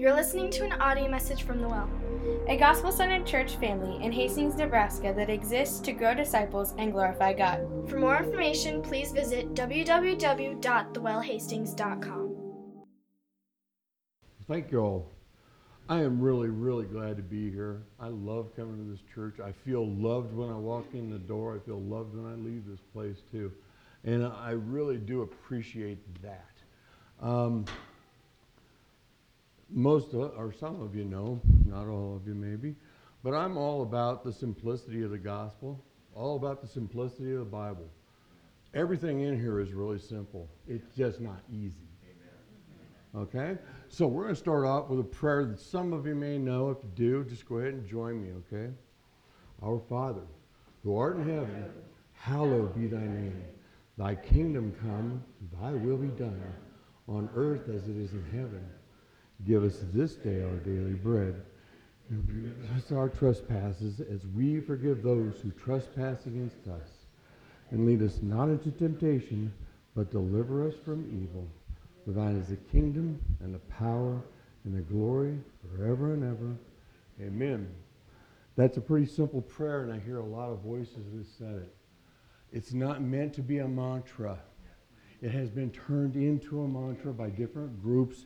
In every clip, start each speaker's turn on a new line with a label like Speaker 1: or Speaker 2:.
Speaker 1: You're listening to an audio message from The Well,
Speaker 2: a gospel centered church family in Hastings, Nebraska that exists to grow disciples and glorify God.
Speaker 1: For more information, please visit www.thewellhastings.com.
Speaker 3: Thank you all. I am really, really glad to be here. I love coming to this church. I feel loved when I walk in the door. I feel loved when I leave this place, too. And I really do appreciate that. Um, most of, or some of you know, not all of you maybe, but I'm all about the simplicity of the gospel, all about the simplicity of the Bible. Everything in here is really simple. It's just not easy. Okay? So we're going to start off with a prayer that some of you may know. If you do, just go ahead and join me, okay? Our Father, who art in heaven, hallowed be thy name. Thy kingdom come, thy will be done, on earth as it is in heaven. Give us this day our daily bread. And forgive us our trespasses as we forgive those who trespass against us. And lead us not into temptation, but deliver us from evil. For thine is the kingdom and the power and the glory forever and ever. Amen. That's a pretty simple prayer, and I hear a lot of voices that said it. It's not meant to be a mantra. It has been turned into a mantra by different groups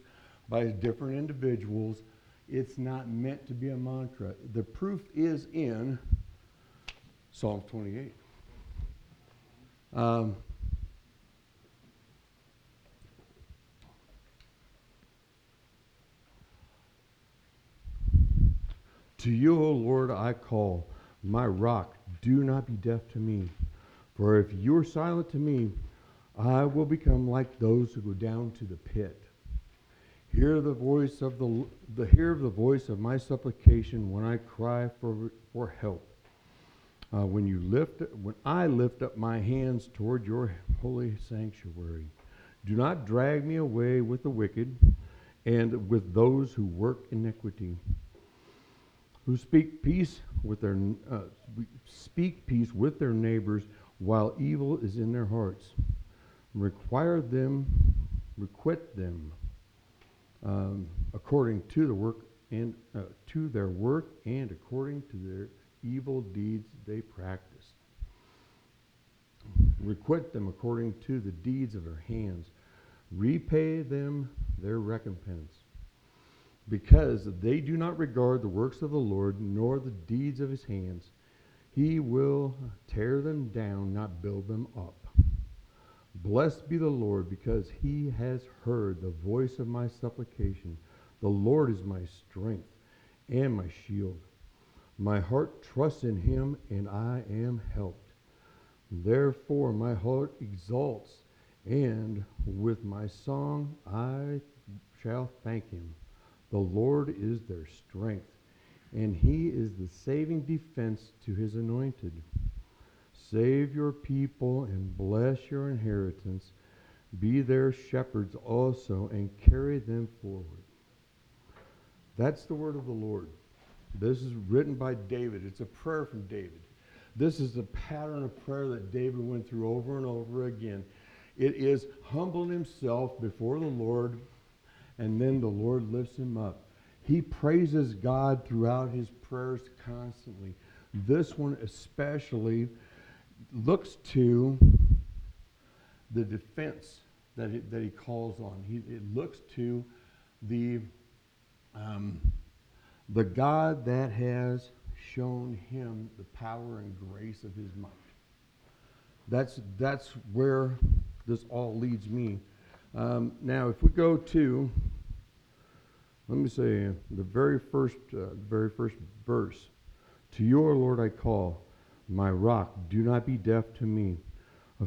Speaker 3: by different individuals. It's not meant to be a mantra. The proof is in Psalm 28. Um, to you, O Lord, I call, my rock, do not be deaf to me. For if you are silent to me, I will become like those who go down to the pit. Hear the voice of the, the hear the voice of my supplication when I cry for, for help. Uh, when you lift when I lift up my hands toward your holy sanctuary. Do not drag me away with the wicked and with those who work iniquity, who speak peace with their uh, speak peace with their neighbors while evil is in their hearts. Require them, requite them um, according to the work and uh, to their work and according to their evil deeds they practice. Requite them according to the deeds of their hands. Repay them their recompense. Because they do not regard the works of the Lord, nor the deeds of his hands, he will tear them down, not build them up. Blessed be the Lord, because he has heard the voice of my supplication. The Lord is my strength and my shield. My heart trusts in him, and I am helped. Therefore, my heart exalts, and with my song I shall thank him. The Lord is their strength, and he is the saving defense to his anointed. Save your people and bless your inheritance. Be their shepherds also and carry them forward. That's the word of the Lord. This is written by David. It's a prayer from David. This is the pattern of prayer that David went through over and over again. It is humbling himself before the Lord, and then the Lord lifts him up. He praises God throughout his prayers constantly. This one especially looks to the defense that he, that he calls on. He, it looks to the, um, the God that has shown him the power and grace of his might. That's, that's where this all leads me. Um, now, if we go to, let me say, the very first, uh, very first verse, to your Lord I call, my rock, do not be deaf to me.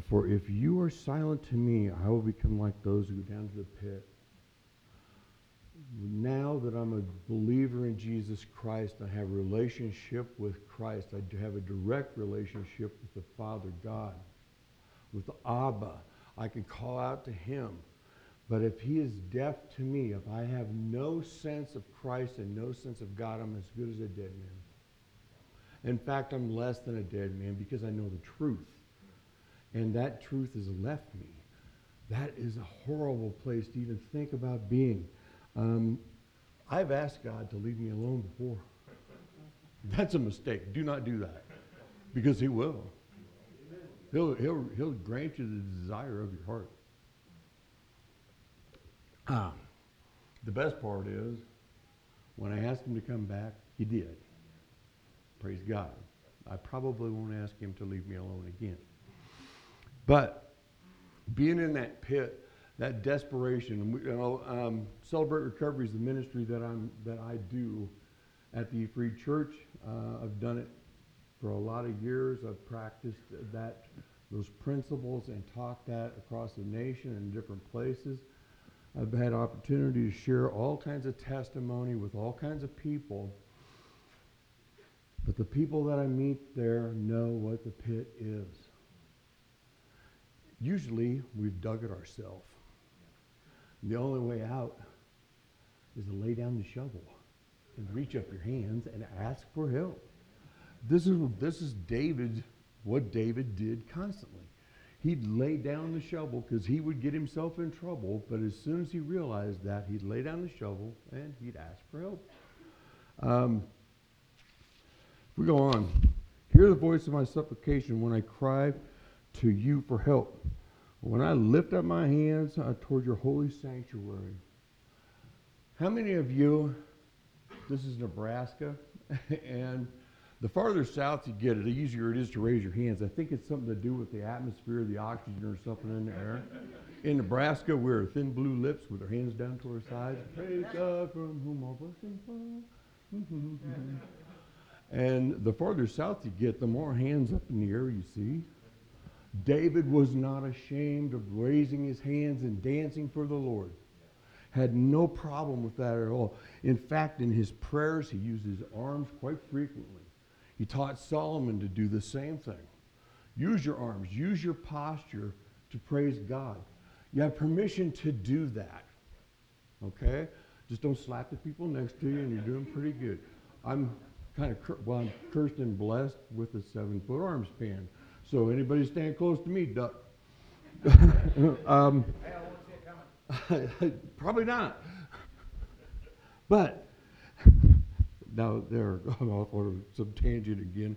Speaker 3: For if you are silent to me, I will become like those who go down to the pit. Now that I'm a believer in Jesus Christ, I have a relationship with Christ. I have a direct relationship with the Father God, with Abba. I can call out to him. But if he is deaf to me, if I have no sense of Christ and no sense of God, I'm as good as a dead man. In fact, I'm less than a dead man because I know the truth. And that truth has left me. That is a horrible place to even think about being. Um, I've asked God to leave me alone before. That's a mistake. Do not do that. Because He will. He'll, he'll, he'll grant you the desire of your heart. Ah, the best part is when I asked Him to come back, He did. Praise God. I probably won't ask Him to leave me alone again. But being in that pit, that desperation, you know, um, Celebrate Recovery is the ministry that I'm that I do at the Free Church. Uh, I've done it for a lot of years. I've practiced that those principles and taught that across the nation in different places. I've had opportunity to share all kinds of testimony with all kinds of people. But the people that I meet there know what the pit is. Usually, we've dug it ourselves. The only way out is to lay down the shovel and reach up your hands and ask for help. This is this is David, what David did constantly. He'd lay down the shovel because he would get himself in trouble, but as soon as he realized that, he'd lay down the shovel and he'd ask for help. Um, we go on, hear the voice of my supplication when I cry to you for help. When I lift up my hands uh, toward your holy sanctuary. How many of you, this is Nebraska, and the farther south you get, the easier it is to raise your hands. I think it's something to do with the atmosphere, the oxygen, or something in the air. In Nebraska, we're thin blue lips with our hands down to our sides. Praise God from whom all blessings flow. and the farther south you get, the more hands up in the air you see. David was not ashamed of raising his hands and dancing for the Lord. Had no problem with that at all. In fact, in his prayers, he used his arms quite frequently. He taught Solomon to do the same thing. Use your arms, use your posture to praise God. You have permission to do that. Okay? Just don't slap the people next to you, and you're doing pretty good. I'm kind of, cur- well, I'm cursed and blessed with a seven foot arm span. So anybody stand close to me, duck. um, probably not. But now they're going off on some tangent again.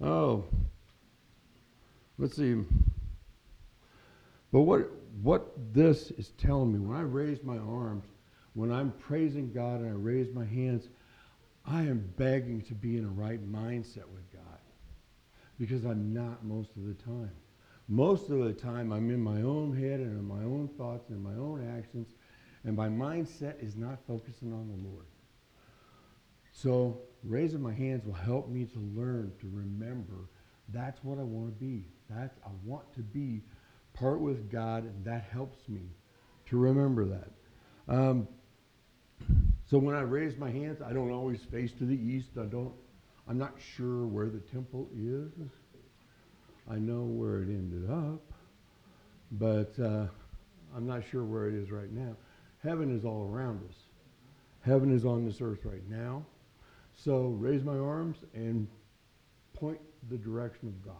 Speaker 3: Oh, let's see. But what what this is telling me when I raise my arms, when I'm praising God and I raise my hands, I am begging to be in a right mindset with God because I'm not most of the time. Most of the time, I'm in my own head and in my own thoughts and my own actions, and my mindset is not focusing on the Lord. So, raising my hands will help me to learn to remember that's what I want to be. That's I want to be part with God, and that helps me to remember that. Um, so when I raise my hands, I don't always face to the east. I don't. I'm not sure where the temple is. I know where it ended up, but uh, I'm not sure where it is right now. Heaven is all around us. Heaven is on this earth right now. So raise my arms and point the direction of God.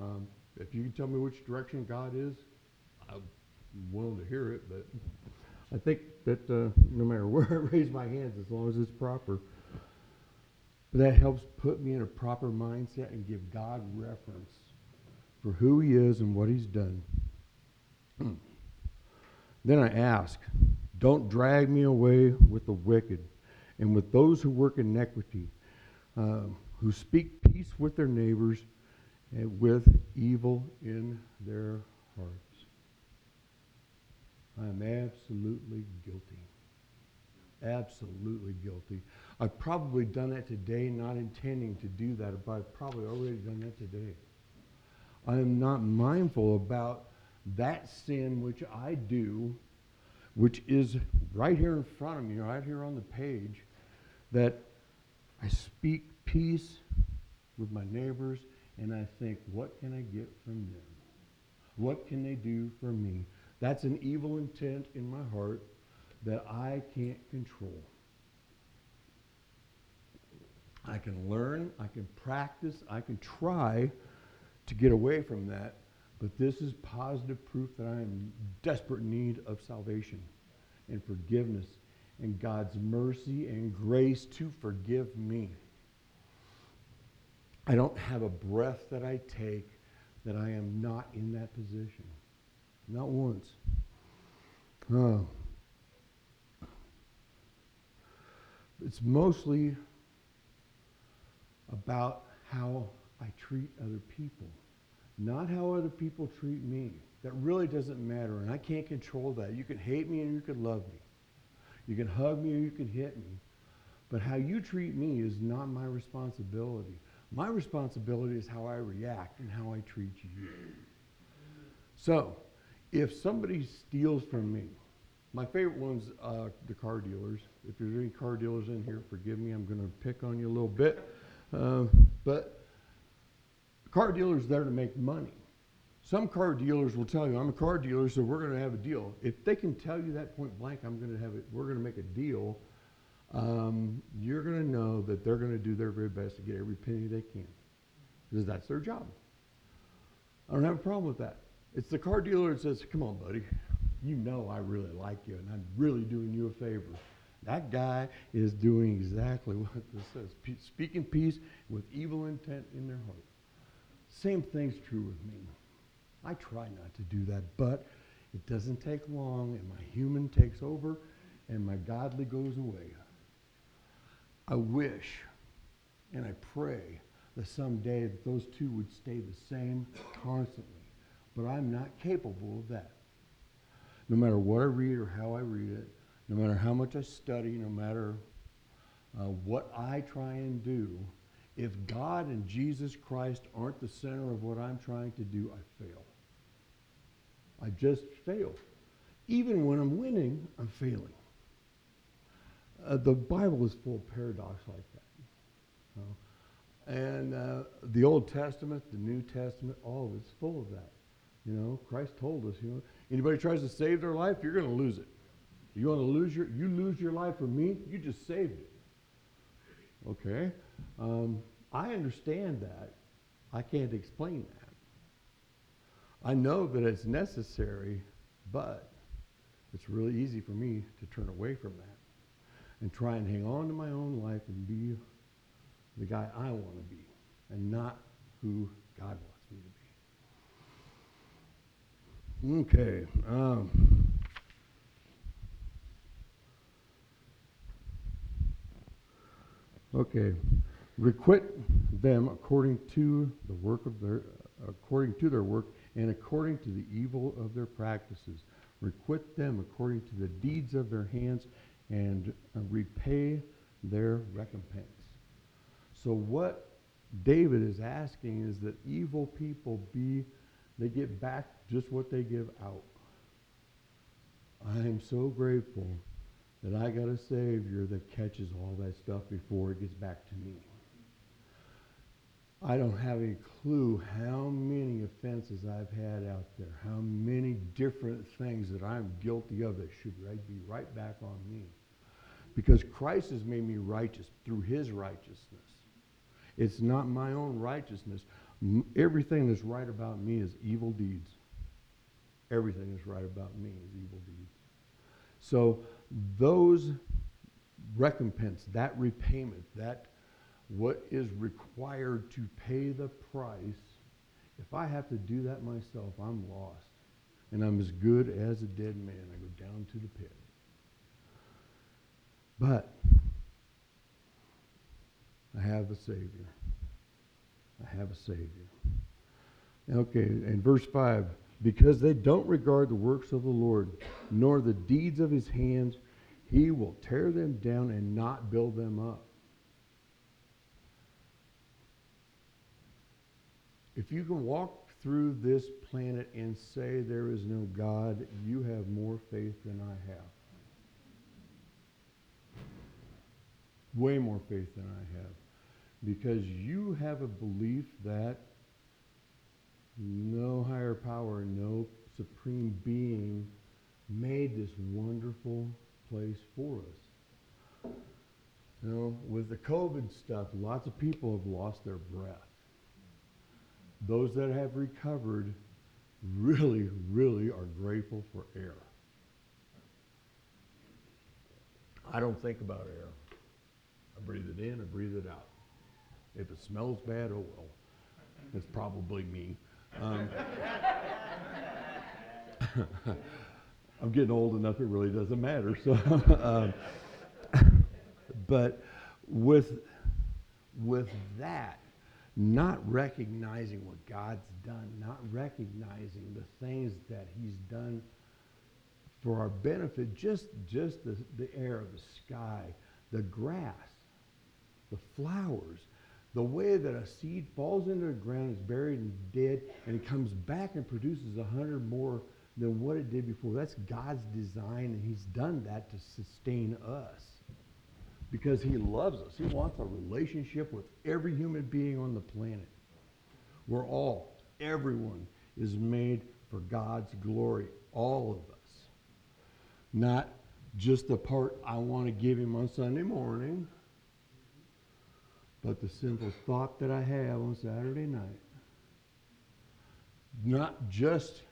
Speaker 3: Um, if you can tell me which direction God is, I'm willing to hear it, but I think that uh, no matter where I raise my hands, as long as it's proper, that helps put me in a proper mindset and give God reference for who He is and what He's done. then I ask, don't drag me away with the wicked and with those who work iniquity, uh, who speak peace with their neighbors and with evil in their hearts. I am absolutely guilty. Absolutely guilty. I've probably done that today, not intending to do that, but I've probably already done that today. I am not mindful about that sin which I do, which is right here in front of me, right here on the page, that I speak peace with my neighbors and I think, what can I get from them? What can they do for me? That's an evil intent in my heart that I can't control. I can learn, I can practice, I can try to get away from that, but this is positive proof that I am in desperate need of salvation and forgiveness and God's mercy and grace to forgive me. I don't have a breath that I take that I am not in that position. Not once. It's mostly about how I treat other people, not how other people treat me. That really doesn't matter, and I can't control that. You can hate me and you can love me. You can hug me or you can hit me. But how you treat me is not my responsibility. My responsibility is how I react and how I treat you. So, if somebody steals from me, my favorite one's uh, the car dealers. If there's any car dealers in here, forgive me, I'm going to pick on you a little bit. Uh, but car dealers there to make money. Some car dealers will tell you, I'm a car dealer, so we're going to have a deal. If they can tell you that point blank, I'm going to have it, we're going to make a deal, um, you're going to know that they're going to do their very best to get every penny they can. Because that's their job. I don't have a problem with that. It's the car dealer that says, come on, buddy. You know I really like you, and I'm really doing you a favor. That guy is doing exactly what this says, pe- speaking peace with evil intent in their heart. Same thing's true with me. I try not to do that, but it doesn't take long, and my human takes over, and my godly goes away. I wish and I pray that someday that those two would stay the same constantly, but I'm not capable of that. No matter what I read or how I read it, no matter how much I study, no matter uh, what I try and do, if God and Jesus Christ aren't the center of what I'm trying to do, I fail. I just fail. Even when I'm winning, I'm failing. Uh, the Bible is full of paradox like that. And uh, the Old Testament, the New Testament, all of it's full of that. You know, Christ told us, you know, anybody tries to save their life, you're going to lose it. You want to lose your, you lose your life for me, you just saved it. Okay? Um, I understand that. I can't explain that. I know that it's necessary, but it's really easy for me to turn away from that and try and hang on to my own life and be the guy I want to be and not who God wants me to be. Okay. Um, okay. Requite them according to the work of their according to their work and according to the evil of their practices. Requite them according to the deeds of their hands and repay their recompense. So what David is asking is that evil people be they get back just what they give out. I am so grateful that I got a Savior that catches all that stuff before it gets back to me. I don't have a clue how many offenses I've had out there, how many different things that I'm guilty of that should right, be right back on me. Because Christ has made me righteous through his righteousness. It's not my own righteousness. Everything that's right about me is evil deeds. Everything that's right about me is evil deeds. So those recompense, that repayment, that what is required to pay the price, if I have to do that myself, I'm lost. And I'm as good as a dead man. I go down to the pit. But I have a Savior. I have a Savior. Okay, in verse 5 because they don't regard the works of the Lord, nor the deeds of his hands, he will tear them down and not build them up. If you can walk through this planet and say there is no God, you have more faith than I have. Way more faith than I have. Because you have a belief that no higher power, no supreme being made this wonderful place for us. You know, with the COVID stuff, lots of people have lost their breath. Those that have recovered really, really are grateful for air. I don't think about air. I breathe it in, I breathe it out. If it smells bad, oh well. It's probably me. Um, I'm getting old enough, it really doesn't matter. So, um, but with, with that, not recognizing what God's done, not recognizing the things that He's done for our benefit, just, just the, the air, the sky, the grass, the flowers, the way that a seed falls into the ground, is buried and dead, and it comes back and produces a hundred more than what it did before. That's God's design, and He's done that to sustain us because He loves us. He wants a relationship with every human being on the planet. We're all, everyone is made for God's glory, all of us. Not just the part I want to give Him on Sunday morning, but the simple thought that I have on Saturday night. Not just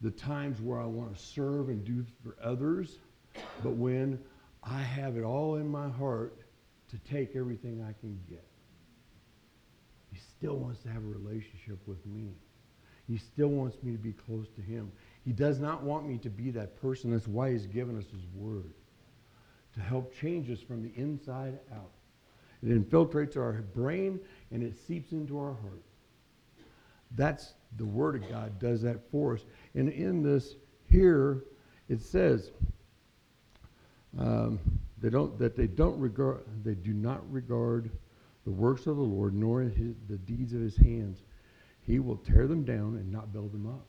Speaker 3: the times where I want to serve and do for others, but when I have it all in my heart to take everything I can get. He still wants to have a relationship with me. He still wants me to be close to him. He does not want me to be that person. That's why he's given us his word to help change us from the inside out. It infiltrates our brain and it seeps into our heart. That's the Word of God does that for us. And in this here, it says um, they don't that they don't regard they do not regard the works of the Lord nor his, the deeds of His hands. He will tear them down and not build them up.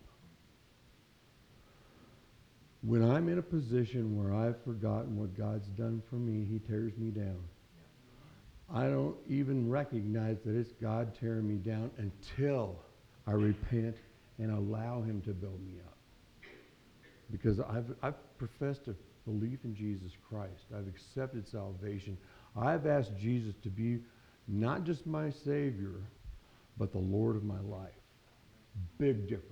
Speaker 3: When I'm in a position where I've forgotten what God's done for me, He tears me down. I don't even recognize that it's God tearing me down until I repent and allow Him to build me up. Because I've, I've professed a belief in Jesus Christ, I've accepted salvation. I've asked Jesus to be not just my Savior, but the Lord of my life. Big difference.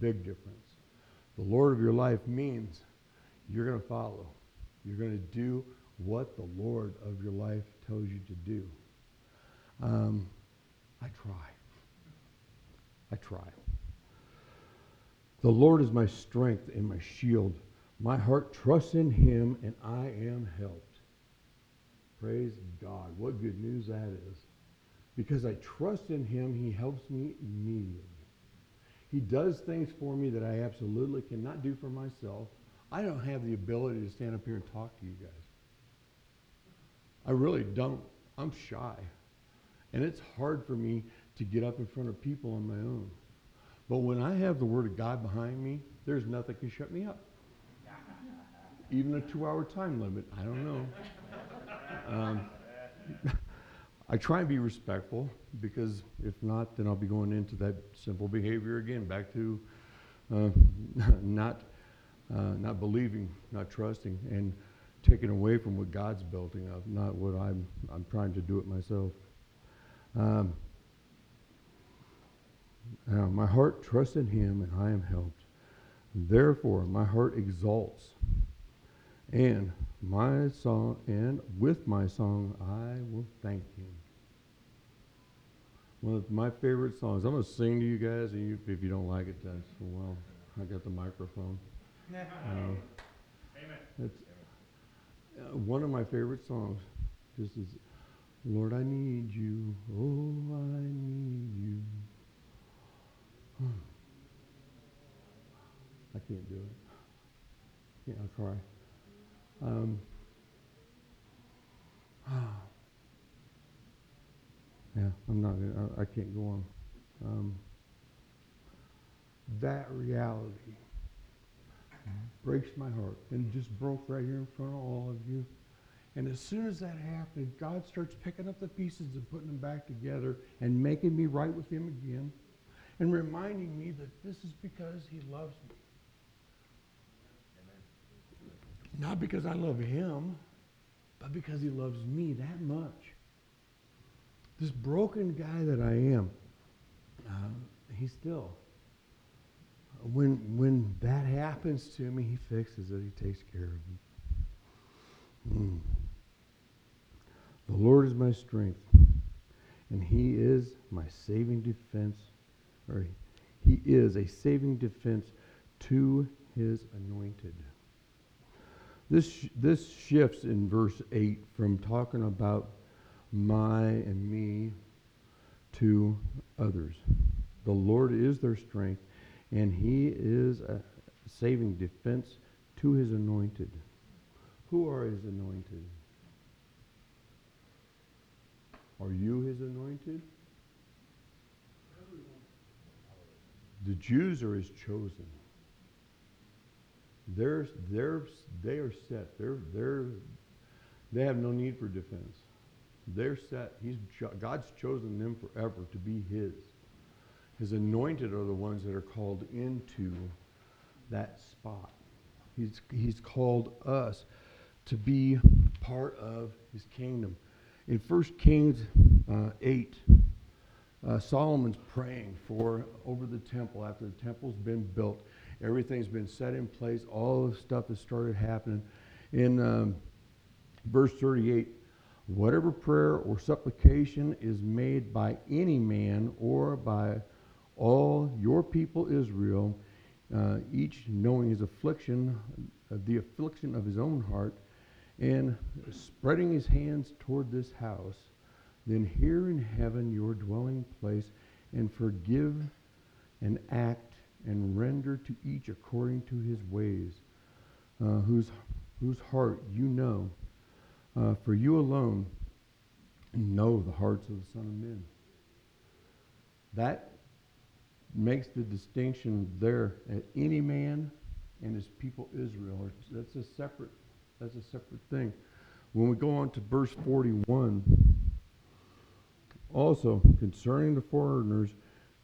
Speaker 3: Big difference. The Lord of your life means you're going to follow. You're going to do what the Lord of your life tells you to do. Um, I try. I try. The Lord is my strength and my shield. My heart trusts in him, and I am helped. Praise God. What good news that is. Because I trust in him, he helps me immediately. He does things for me that I absolutely cannot do for myself. I don't have the ability to stand up here and talk to you guys. I really don't. I'm shy. And it's hard for me to get up in front of people on my own. But when I have the Word of God behind me, there's nothing can shut me up. Even a two hour time limit. I don't know. Um, I try and be respectful because if not, then I'll be going into that simple behavior again, back to uh, not, uh, not believing, not trusting, and taken away from what God's building up, not what I'm, I'm trying to do it myself. Um, uh, my heart trusts in him and I am helped. Therefore, my heart exalts. And my song, and with my song, I will thank him. One of my favorite songs. I'm going to sing to you guys, and you, if you don't like it, that's well. I got the microphone. Uh,
Speaker 4: Amen.
Speaker 3: it's uh, one of my favorite songs. Just is, Lord, I need you. Oh, I need you. I can't do it. Yeah, I'll try. Um, yeah, I'm not. I, I can't go on. Um, that reality breaks my heart, and just broke right here in front of all of you. And as soon as that happened, God starts picking up the pieces and putting them back together and making me right with Him again, and reminding me that this is because He loves me. Not because I love him, but because he loves me that much. This broken guy that I am, uh, he still, when, when that happens to me, he fixes it, he takes care of it. Hmm. The Lord is my strength, and he is my saving defense, or he is a saving defense to his anointed. This, this shifts in verse 8 from talking about my and me to others. The Lord is their strength, and he is a saving defense to his anointed. Who are his anointed? Are you his anointed? The Jews are his chosen. They're, they're, they are set. They're, they're, they have no need for defense. They're set. He's, God's chosen them forever to be his. His anointed are the ones that are called into that spot. He's, he's called us to be part of his kingdom. In 1 Kings uh, 8, uh, Solomon's praying for over the temple after the temple's been built. Everything's been set in place. All the stuff has started happening. In um, verse 38, whatever prayer or supplication is made by any man or by all your people Israel, uh, each knowing his affliction, uh, the affliction of his own heart, and spreading his hands toward this house, then hear in heaven your dwelling place, and forgive and act and render to each according to his ways, uh, whose, whose heart you know. Uh, for you alone know the hearts of the Son of Men. That makes the distinction there at any man and his people Israel. That's a separate that's a separate thing. When we go on to verse 41, also concerning the foreigners,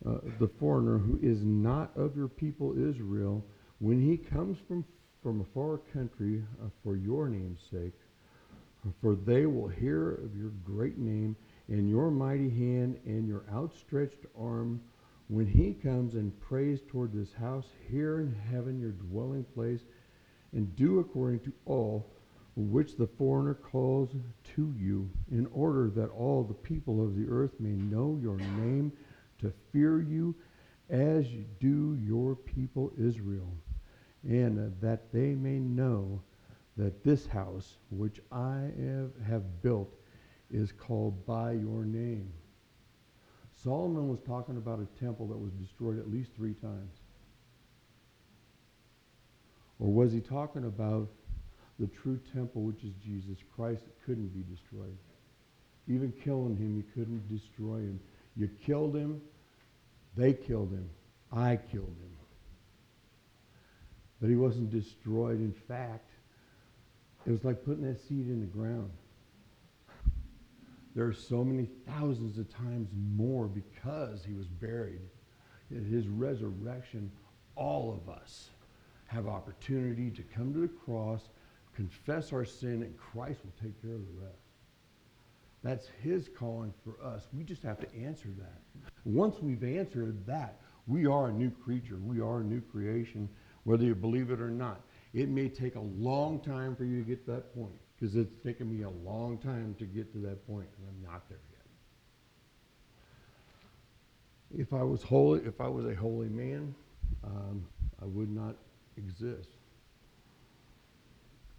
Speaker 3: uh, the foreigner who is not of your people Israel, when he comes from from a far country uh, for your name's sake, for they will hear of your great name and your mighty hand and your outstretched arm when he comes and prays toward this house here in heaven your dwelling place and do according to all which the foreigner calls to you in order that all the people of the earth may know your name to fear you as do your people Israel and that they may know that this house which I have built is called by your name Solomon was talking about a temple that was destroyed at least three times. Or was he talking about the true temple, which is Jesus Christ, that couldn't be destroyed? Even killing him, you couldn't destroy him. You killed him, they killed him, I killed him. But he wasn't destroyed. In fact, it was like putting that seed in the ground. There are so many thousands of times more because he was buried. His resurrection, all of us have opportunity to come to the cross, confess our sin, and Christ will take care of the rest. That's his calling for us. We just have to answer that. Once we've answered that, we are a new creature. We are a new creation, whether you believe it or not. It may take a long time for you to get to that point because it's taken me a long time to get to that point, and I'm not there yet. If I was holy, if I was a holy man, um, I would not exist.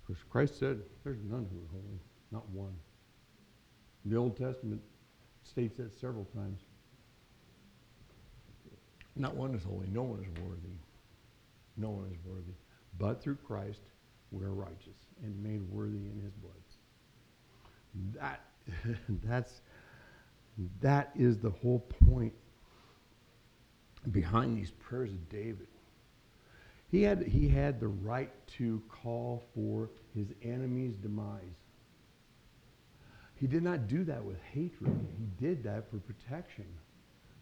Speaker 3: Because Christ said, "There's none who are holy, not one." The Old Testament states that several times. Not one is holy. No one is worthy. No one is worthy. But through Christ, we are righteous and made worthy in his blood. That, that's, that is the whole point behind these prayers of David. He had, he had the right to call for his enemy's demise. He did not do that with hatred. He did that for protection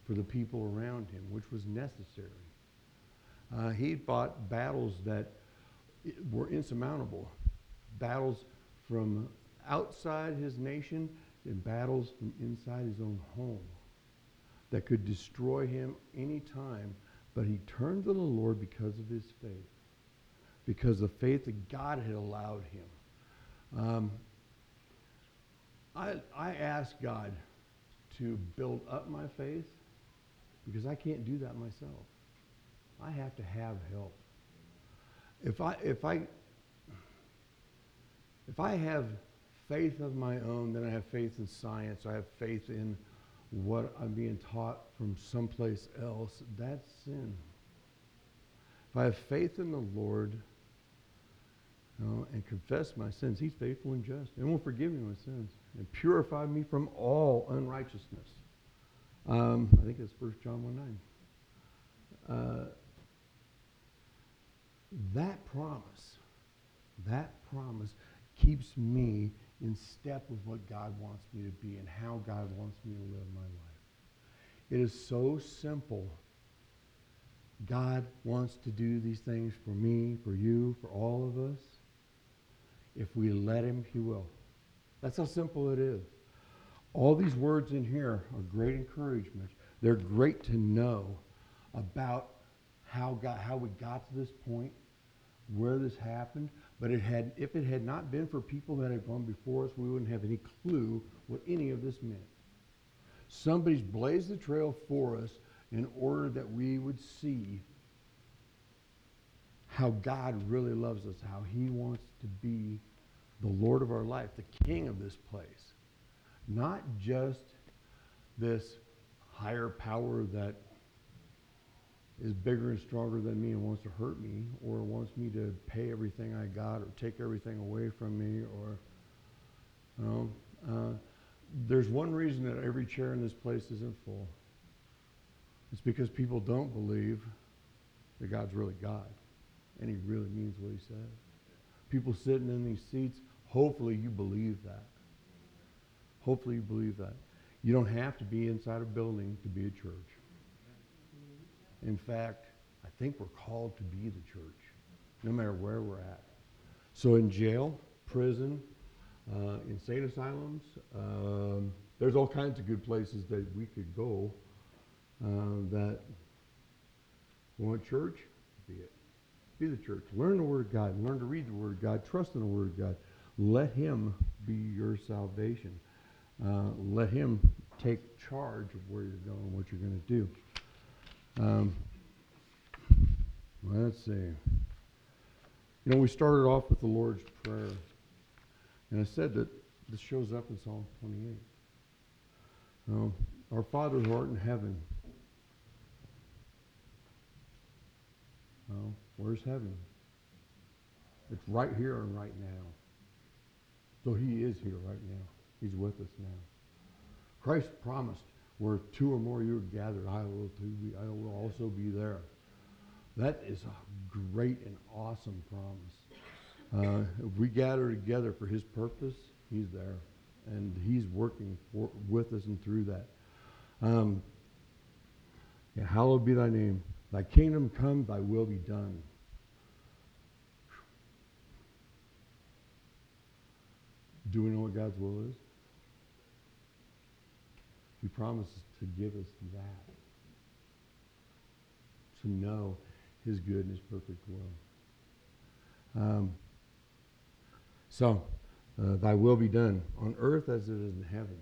Speaker 3: for the people around him, which was necessary. Uh, he fought battles that were insurmountable. Battles from outside his nation and battles from inside his own home that could destroy him any time. But he turned to the Lord because of his faith, because the faith that God had allowed him. Um, I, I ask God to build up my faith because I can't do that myself. I have to have help. If I, if I, if I have faith of my own, then I have faith in science. I have faith in what I'm being taught from someplace else. That's sin. If I have faith in the Lord you know, and confess my sins, He's faithful and just and will forgive me my sins and purify me from all unrighteousness. Um, I think that's 1 John 1 9. Uh, that promise, that promise keeps me in step with what God wants me to be and how God wants me to live my life. It is so simple. God wants to do these things for me, for you, for all of us. If we let him, he will. That's how simple it is. All these words in here are great encouragement. They're great to know about how God, how we got to this point, where this happened. But it had, if it had not been for people that had gone before us, we wouldn't have any clue what any of this meant. Somebody's blazed the trail for us in order that we would see how God really loves us, how He wants to be the Lord of our life, the King of this place. Not just this higher power that is bigger and stronger than me and wants to hurt me or wants me to pay everything I got or take everything away from me or, you know, uh, there's one reason that every chair in this place isn't full. It's because people don't believe that God's really God and he really means what he says. People sitting in these seats, hopefully you believe that. Hopefully you believe that. You don't have to be inside a building to be a church. In fact, I think we're called to be the church, no matter where we're at. So in jail, prison, uh, insane asylums, um, there's all kinds of good places that we could go uh, that want church, be it. Be the church. Learn the Word of God. Learn to read the Word of God. Trust in the Word of God. Let Him be your salvation. Uh, let Him take charge of where you're going, what you're going to do. Um, let's see. You know, we started off with the Lord's Prayer. And I said that this shows up in Psalm 28. Um, our Father who art in heaven. Well, where's heaven? It's right here and right now. So he is here right now. He's with us now. Christ promised where two or more you are gathered, I will be, I will also be there. That is a great and awesome promise. Uh, if we gather together for his purpose, he's there. And he's working for, with us and through that. Um, yeah, hallowed be thy name. Thy kingdom come, thy will be done. Do we know what God's will is? He promises to give us that. To know his good and his perfect will. Um, so, uh, thy will be done on earth as it is in heaven.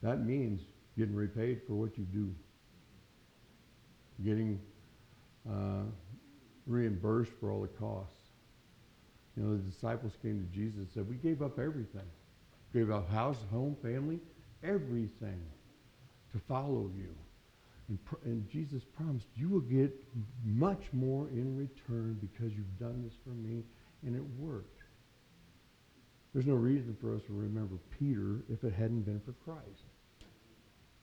Speaker 3: That means getting repaid for what you do, getting uh, reimbursed for all the costs. You know, the disciples came to Jesus and said, We gave up everything. Gave up house, home, family, everything to follow you. And, pr- and Jesus promised, You will get much more in return because you've done this for me, and it worked. There's no reason for us to remember Peter if it hadn't been for Christ.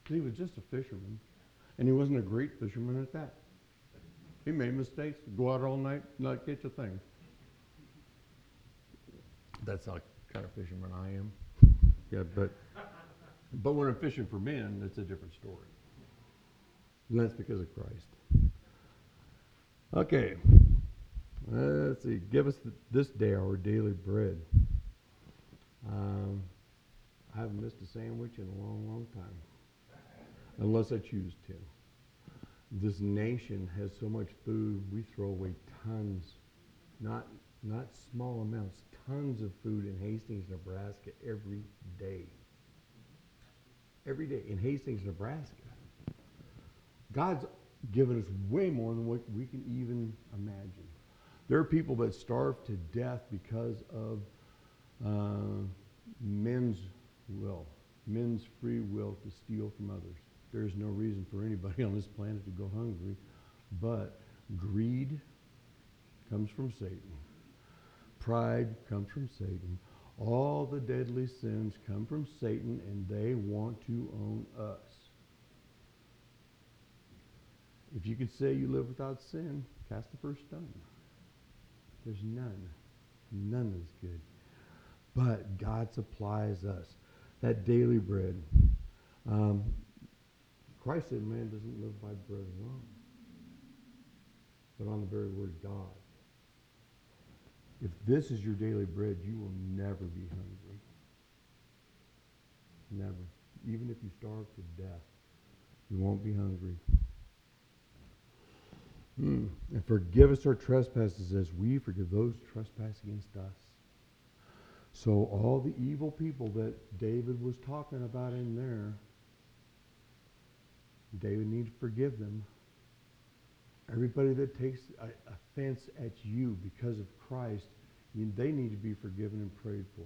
Speaker 3: He was just a fisherman, and he wasn't a great fisherman at that. He made mistakes, go out all night, not catch a thing. That's not the kind of fisherman I am. Yeah, but but when I'm fishing for men, it's a different story. And that's because of Christ. Okay. Uh, let's see. Give us th- this day our daily bread. Um, I haven't missed a sandwich in a long, long time, unless I choose to. This nation has so much food, we throw away tons, not not small amounts, tons of food in Hastings, Nebraska every day. Every day in Hastings, Nebraska. God's given us way more than what we can even imagine. There are people that starve to death because of uh, men's will, men's free will to steal from others. There is no reason for anybody on this planet to go hungry, but greed comes from Satan. Pride comes from Satan. All the deadly sins come from Satan, and they want to own us. If you could say you live without sin, cast the first stone. There's none. None is good. But God supplies us that daily bread. Um, Christ said man doesn't live by bread alone, but on the very word of God. If this is your daily bread, you will never be hungry. Never. Even if you starve to death, you won't be hungry. Mm. And forgive us our trespasses as we forgive those who trespass against us. So all the evil people that David was talking about in there, David needs to forgive them. Everybody that takes offense at you because of Christ, they need to be forgiven and prayed for.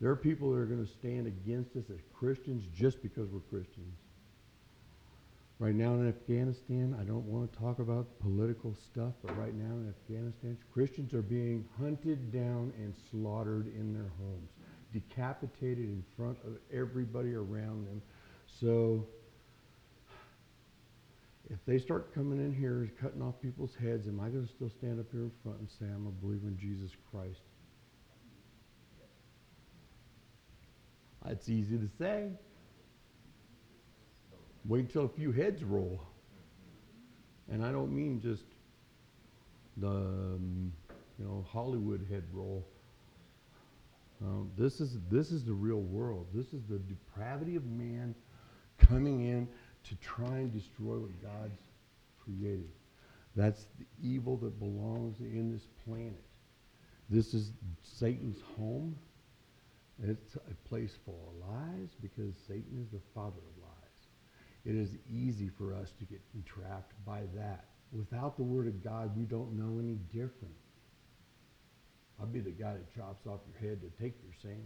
Speaker 3: There are people that are going to stand against us as Christians just because we're Christians. Right now in Afghanistan, I don't want to talk about political stuff, but right now in Afghanistan, Christians are being hunted down and slaughtered in their homes, decapitated in front of everybody around them. So if they start coming in here and cutting off people's heads, am I going to still stand up here in front and say I'm a believer in Jesus Christ? It's easy to say. Wait until a few heads roll. And I don't mean just the um, you know Hollywood head roll. Um, this is this is the real world. This is the depravity of man coming in to try and destroy what God's created. That's the evil that belongs in this planet. This is Satan's home. It's a place full of lies because Satan is the father of lies. It is easy for us to get entrapped by that. Without the Word of God, we don't know any different. I'll be the guy that chops off your head to take your sandwich.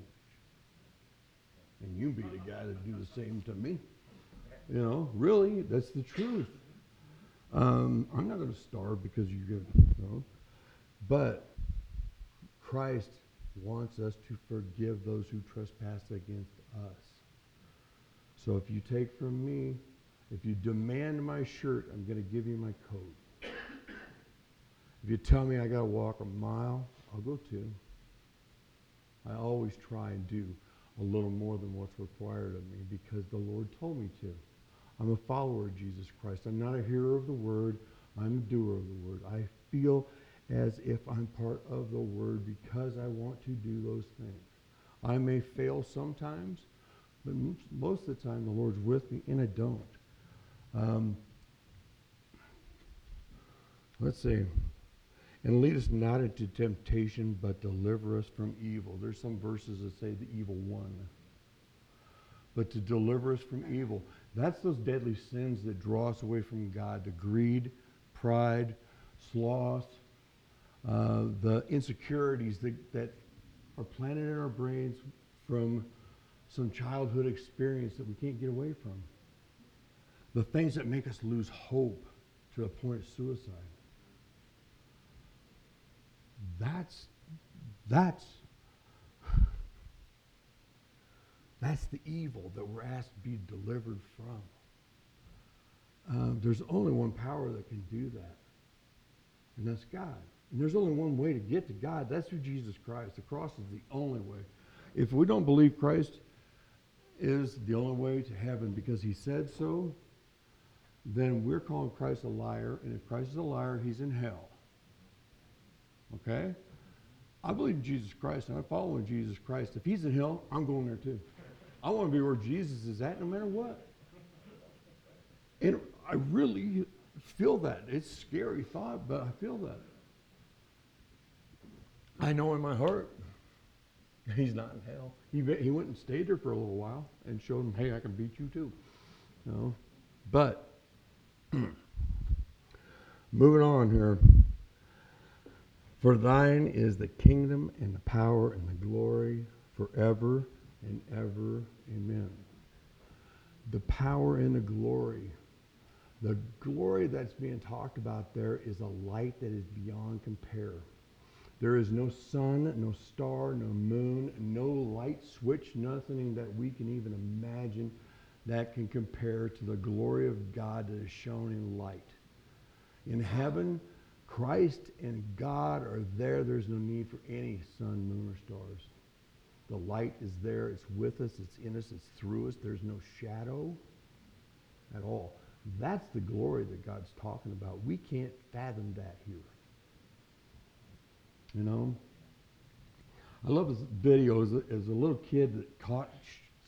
Speaker 3: And you be the guy that do the same to me. You know, really, that's the truth. Um, I'm not going to starve because you're going to. But Christ wants us to forgive those who trespass against us. So if you take from me, if you demand my shirt, I'm going to give you my coat. If you tell me I got to walk a mile, I'll go two. I always try and do a little more than what's required of me because the Lord told me to. I'm a follower of Jesus Christ. I'm not a hearer of the word. I'm a doer of the word. I feel as if I'm part of the word because I want to do those things. I may fail sometimes, but most of the time the Lord's with me, and I don't. Um, let's see. And lead us not into temptation, but deliver us from evil. There's some verses that say the evil one. But to deliver us from evil. That's those deadly sins that draw us away from God the greed, pride, sloth, uh, the insecurities that, that are planted in our brains from some childhood experience that we can't get away from. The things that make us lose hope to the point of suicide. That's that's that's the evil that we're asked to be delivered from. Uh, there's only one power that can do that, and that's God. And there's only one way to get to God. That's through Jesus Christ. The cross is the only way. If we don't believe Christ is the only way to heaven because he said so, then we're calling Christ a liar. And if Christ is a liar, he's in hell. Okay? I believe in Jesus Christ and I follow in Jesus Christ. If he's in hell, I'm going there too. I want to be where Jesus is at no matter what. And I really feel that. It's a scary thought, but I feel that. I know in my heart he's not in hell. He, he went and stayed there for a little while and showed him, hey, I can beat you too. You know? But moving on here. For thine is the kingdom and the power and the glory forever and ever. Amen. The power and the glory. The glory that's being talked about there is a light that is beyond compare. There is no sun, no star, no moon, no light switch, nothing that we can even imagine that can compare to the glory of God that is shown in light. In heaven, Christ and God are there. There's no need for any sun, moon, or stars. The light is there. It's with us. It's in us. It's through us. There's no shadow at all. That's the glory that God's talking about. We can't fathom that here. You know? I love this video as a, as a little kid that caught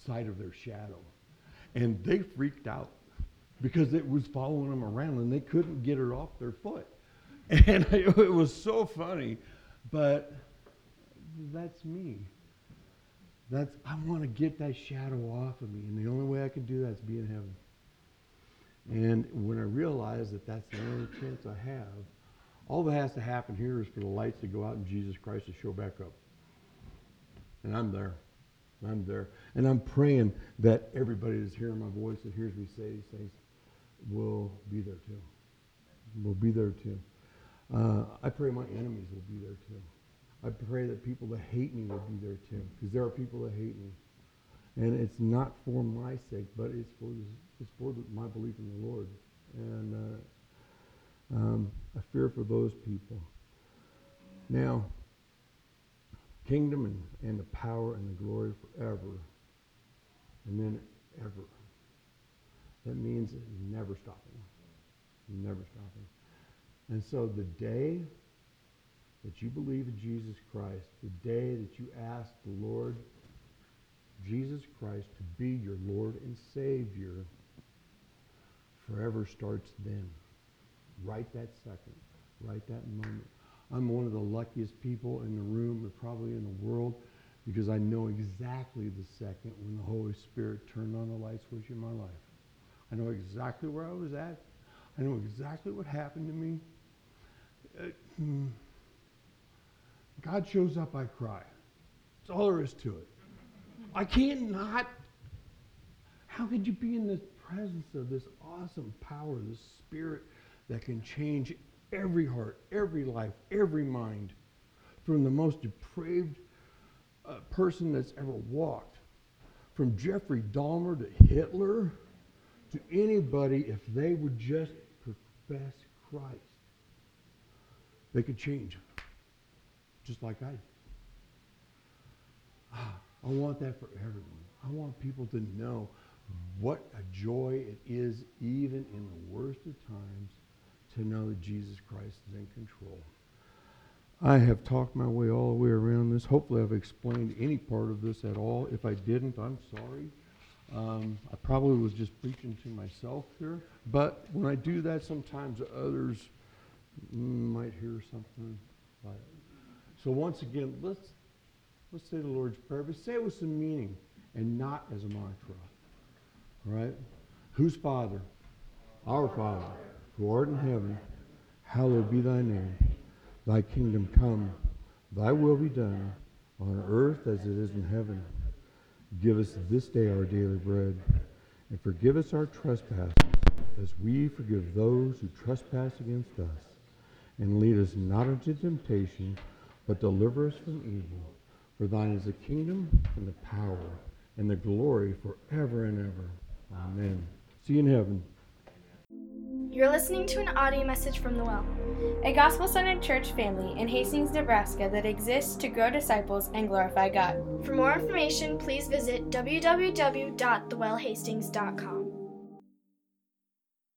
Speaker 3: sight of their shadow. And they freaked out because it was following them around and they couldn't get it off their foot. And it was so funny, but that's me. That's I want to get that shadow off of me, and the only way I can do that is be in heaven. And when I realize that that's the only chance I have, all that has to happen here is for the lights to go out and Jesus Christ to show back up. And I'm there. I'm there. And I'm praying that everybody that's hearing my voice that hears me say these things will be there too. Will be there too. Uh, I pray my enemies will be there too. I pray that people that hate me will be there too, because there are people that hate me, and it's not for my sake, but it's for it's for my belief in the Lord, and uh, um, I fear for those people. Now, kingdom and, and the power and the glory forever, and then ever. That means never stopping, never stopping. And so the day that you believe in Jesus Christ, the day that you ask the Lord Jesus Christ to be your Lord and Savior, forever starts then. Right that second, right that moment. I'm one of the luckiest people in the room and probably in the world because I know exactly the second when the Holy Spirit turned on the light switch in my life. I know exactly where I was at. I know exactly what happened to me. Uh, hmm. God shows up, I cry. That's all there is to it. I can't not. How could you be in the presence of this awesome power, this spirit that can change every heart, every life, every mind, from the most depraved uh, person that's ever walked, from Jeffrey Dahmer to Hitler, to anybody, if they would just profess Christ, they could change just like I did. Ah, I want that for everyone. I want people to know what a joy it is, even in the worst of times, to know that Jesus Christ is in control. I have talked my way all the way around this. Hopefully, I've explained any part of this at all. If I didn't, I'm sorry. Um, I probably was just preaching to myself here. But when I do that, sometimes others mm, might hear something like so once again, let's let's say the Lord's Prayer, but say it with some meaning and not as a mantra. All right? Whose Father? Our Father, who art in heaven, hallowed be thy name. Thy kingdom come, thy will be done, on earth as it is in heaven. Give us this day our daily bread, and forgive us our trespasses, as we forgive those who trespass against us. And lead us not into temptation, but deliver us from evil. For thine is the kingdom and the power and the glory forever and ever. Amen. See you in heaven.
Speaker 1: You're listening to an audio message from The Well,
Speaker 2: a gospel centered church family in Hastings, Nebraska that exists to grow disciples and glorify God.
Speaker 1: For more information, please visit www.thewellhastings.com.